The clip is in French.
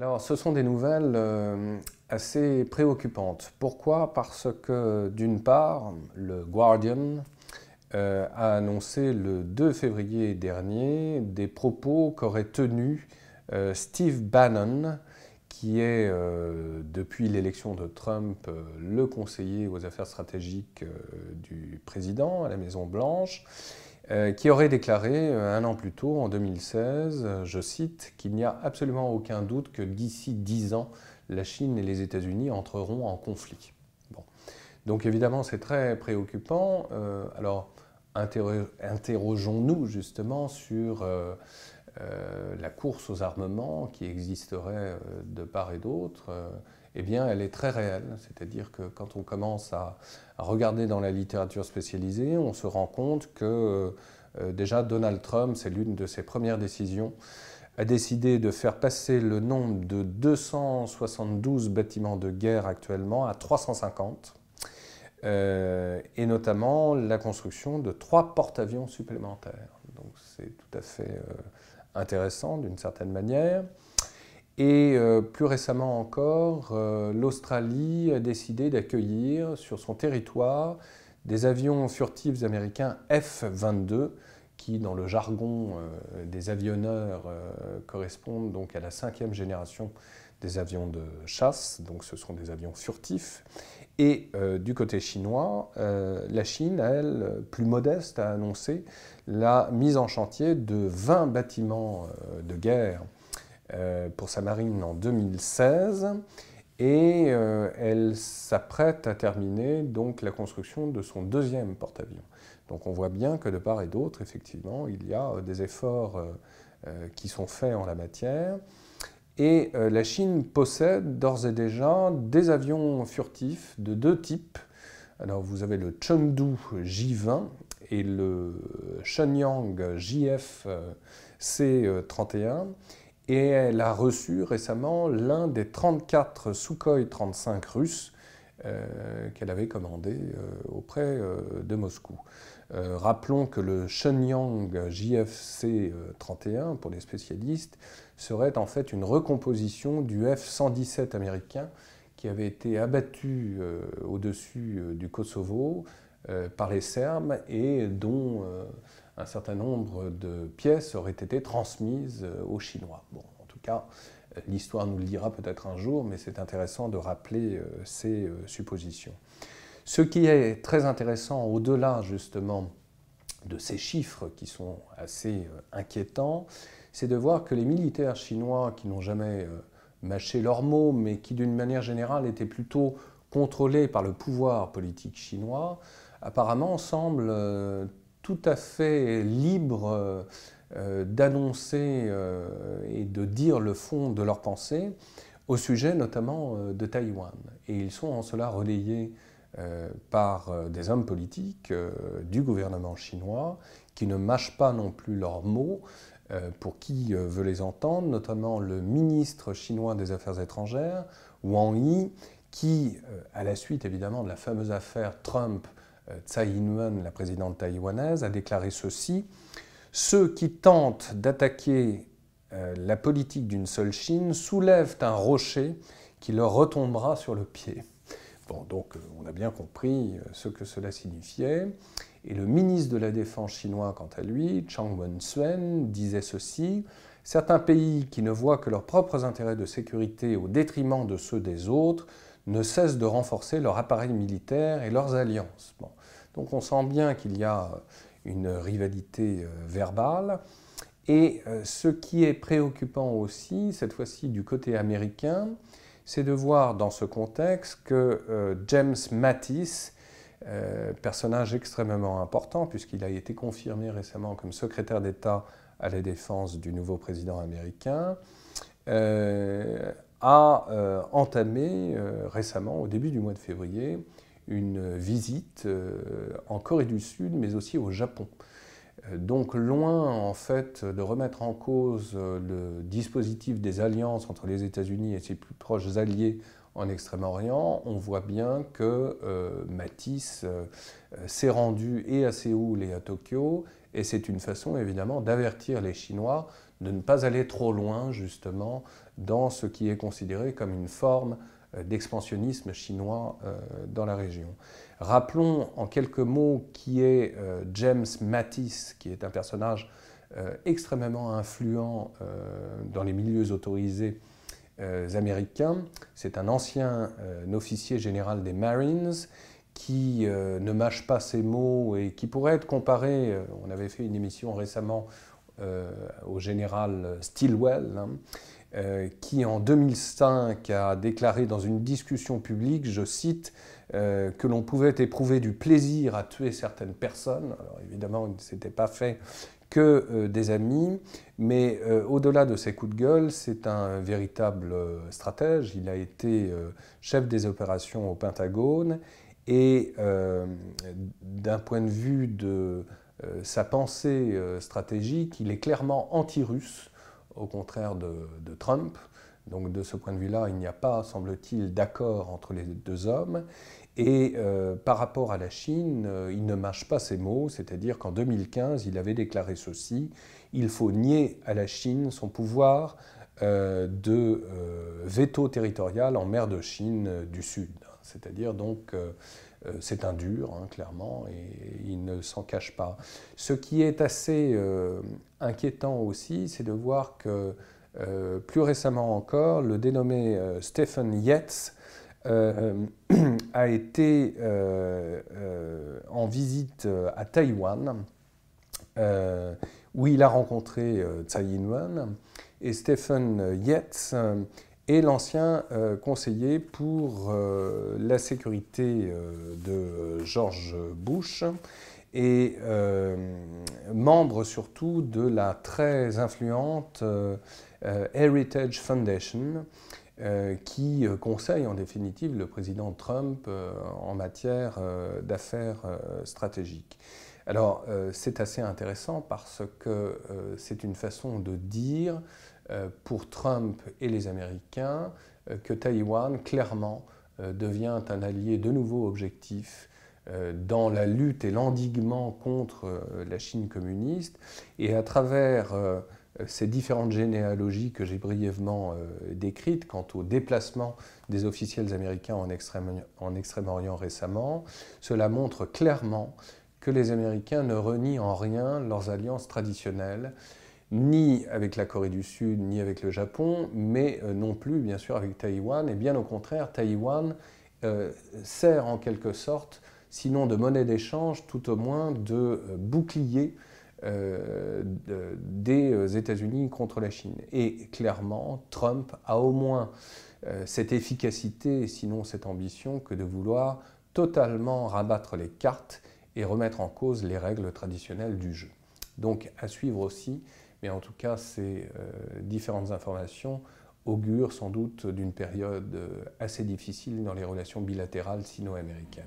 Alors, ce sont des nouvelles euh, assez préoccupantes. Pourquoi? Parce que, d'une part, le Guardian euh, a annoncé le 2 février dernier des propos qu'aurait tenus euh, Steve Bannon, qui est, depuis l'élection de Trump, le conseiller aux affaires stratégiques du président à la Maison-Blanche, qui aurait déclaré euh, un an plus tôt, en 2016, euh, je cite, qu'il n'y a absolument aucun doute que d'ici dix ans, la Chine et les États-Unis entreront en conflit. Bon. Donc évidemment, c'est très préoccupant. alors, interrogeons-nous justement sur la course aux armements qui existerait de part et d'autre eh bien, elle est très réelle. C'est-à-dire que quand on commence à, regarder dans la littérature spécialisée, on se rend compte que euh, déjà Donald Trump, c'est l'une de ses premières décisions, a décidé de faire passer le nombre de 272 bâtiments de guerre actuellement à 350, euh, et notamment la construction de trois porte-avions supplémentaires. Donc c'est tout à fait euh, intéressant d'une certaine manière. Et euh, plus récemment encore, euh, l'Australie a décidé d'accueillir sur son territoire des avions furtifs américains F-22 qui, dans le jargon euh, des avionneurs, correspondent donc à la cinquième génération des avions de chasse, donc ce sont des avions furtifs. Et du côté chinois, la Chine, elle, plus modeste, a annoncé la mise en chantier de 20 bâtiments de guerre pour sa marine en 2016 et euh, elle s'apprête à terminer donc la construction de son deuxième porte-avions. Donc on voit bien que de part et d'autre, effectivement, il y a euh, des efforts qui sont faits en la matière. Et la Chine possède d'ores et déjà des avions furtifs de deux types. Alors vous avez le Chengdu J-20 et le Shenyang JF C-31 et elle a reçu récemment l'un des 34 Sukhoi 35 russes euh, qu'elle avait commandé euh, auprès euh, de Moscou. rappelons que le Shenyang JFC 31, pour les spécialistes, serait en fait une recomposition du F-117 américain qui avait été abattu au-dessus du Kosovo par les Serbes et dont un certain nombre de pièces auraient été transmises euh, aux Chinois. En tout cas, euh, l'histoire nous le dira peut-être un jour, mais c'est intéressant de rappeler euh, ces suppositions. Ce qui est très intéressant, au-delà justement de ces chiffres qui sont assez inquiétants, c'est de voir que les militaires chinois qui n'ont jamais mâché leurs mots, mais qui d'une manière générale étaient plutôt contrôlés par le pouvoir politique chinois, apparemment semblent tout à fait libres euh, d'annoncer euh, et de dire le fond de leur pensée au sujet notamment euh, de Taïwan. Et ils sont en cela relayés par des hommes politiques du gouvernement chinois qui ne mâchent pas non plus leurs mots pour qui veut les entendre, notamment le ministre chinois des Affaires étrangères, Wang Yi, qui, à la suite évidemment de la fameuse affaire Trump, Tsai Ing-wen, la présidente taïwanaise, a déclaré ceci Ceux qui tentent d'attaquer euh, la politique d'une seule Chine soulèvent un rocher qui leur retombera sur le pied. Bon, donc euh, on a bien compris ce que cela signifiait. Et le ministre de la Défense chinois, quant à lui, Chang Wen-suen, disait ceci Certains pays qui ne voient que leurs propres intérêts de sécurité au détriment de ceux des autres ne cessent de renforcer leur appareil militaire et leurs alliances. Donc on sent bien qu'il y a une rivalité euh, verbale. Et euh, ce qui est préoccupant aussi, cette fois-ci du côté américain, c'est de voir dans ce contexte que euh, James Mattis, personnage extrêmement important puisqu'il a été confirmé récemment comme secrétaire d'État à la défense du nouveau président américain, a entamé récemment, au début du mois de février, une visite euh, en Corée du Sud, mais aussi au Japon. Euh, donc loin en fait de remettre en cause euh, le dispositif des alliances entre les États-Unis et ses plus proches alliés en Extrême-Orient, on voit bien que Matisse s'est rendu et à Séoul et à Tokyo et c'est une façon évidemment d'avertir les Chinois de ne pas aller trop loin justement dans ce qui est considéré comme une forme d'expansionnisme chinois euh, dans la région. Rappelons en quelques mots qui est euh, James Mattis, qui est un personnage extrêmement influent dans les milieux autorisés américains. C'est un ancien officier général des Marines qui ne mâche pas ses mots et qui pourrait être comparé, on avait fait une émission récemment au général Stilwell, hein, euh, qui en 2005 a déclaré dans une discussion publique, je cite, euh, que l'on pouvait éprouver du plaisir à tuer certaines personnes. Alors évidemment, il ne s'était pas fait que euh, des amis, mais au-delà de ses coups de gueule, c'est un véritable stratège. Il a été chef des opérations au Pentagone et d'un point de vue de sa pensée stratégique, il est clairement anti-russe au contraire de, Trump. Donc de ce point de vue-là, il n'y a pas, semble-t-il, d'accord entre les deux hommes. Et euh, par rapport à la Chine, euh, il ne mâche pas ses mots, c'est-à-dire qu'en 2015, il avait déclaré ceci, il faut nier à la Chine son pouvoir euh, de veto territorial en mer de Chine du Sud. C'est-à-dire donc euh, c'est un dur, hein, clairement, et il ne s'en cache pas. Ce qui est assez euh, inquiétant aussi, c'est de voir que euh, plus récemment encore, le dénommé Stephen Yates a été en visite à Taïwan, où il a rencontré Tsai Ing-wen. Et Stephen Yates et l'ancien euh, conseiller pour euh, la sécurité euh, de George Bush et membre surtout de la très influente Heritage Foundation qui conseille en définitive le président Trump en matière d'affaires stratégiques. Alors c'est assez intéressant parce que c'est une façon de dire pour Trump et les Américains euh, que Taïwan, clairement, euh, devient un allié de nouveau objectif dans la lutte et l'endiguement contre la Chine communiste. Et à travers ces différentes généalogies que j'ai brièvement décrites quant au déplacement des officiels américains en Extrême-Orient récemment, cela montre clairement que les Américains ne renient en rien leurs alliances traditionnelles ni avec la Corée du Sud, ni avec le Japon, mais euh, non plus, bien sûr, avec Taïwan. Et bien au contraire, Taïwan euh, sert en quelque sorte, sinon de monnaie d'échange, tout au moins de euh, bouclier des États-Unis contre la Chine. Et clairement, Trump a au moins cette efficacité, sinon cette ambition, que de vouloir totalement rabattre les cartes et remettre en cause les règles traditionnelles du jeu. Donc à suivre aussi mais en tout cas, ces euh, différentes informations augurent sans doute d'une période euh, assez difficile dans les relations bilatérales sino-américaines.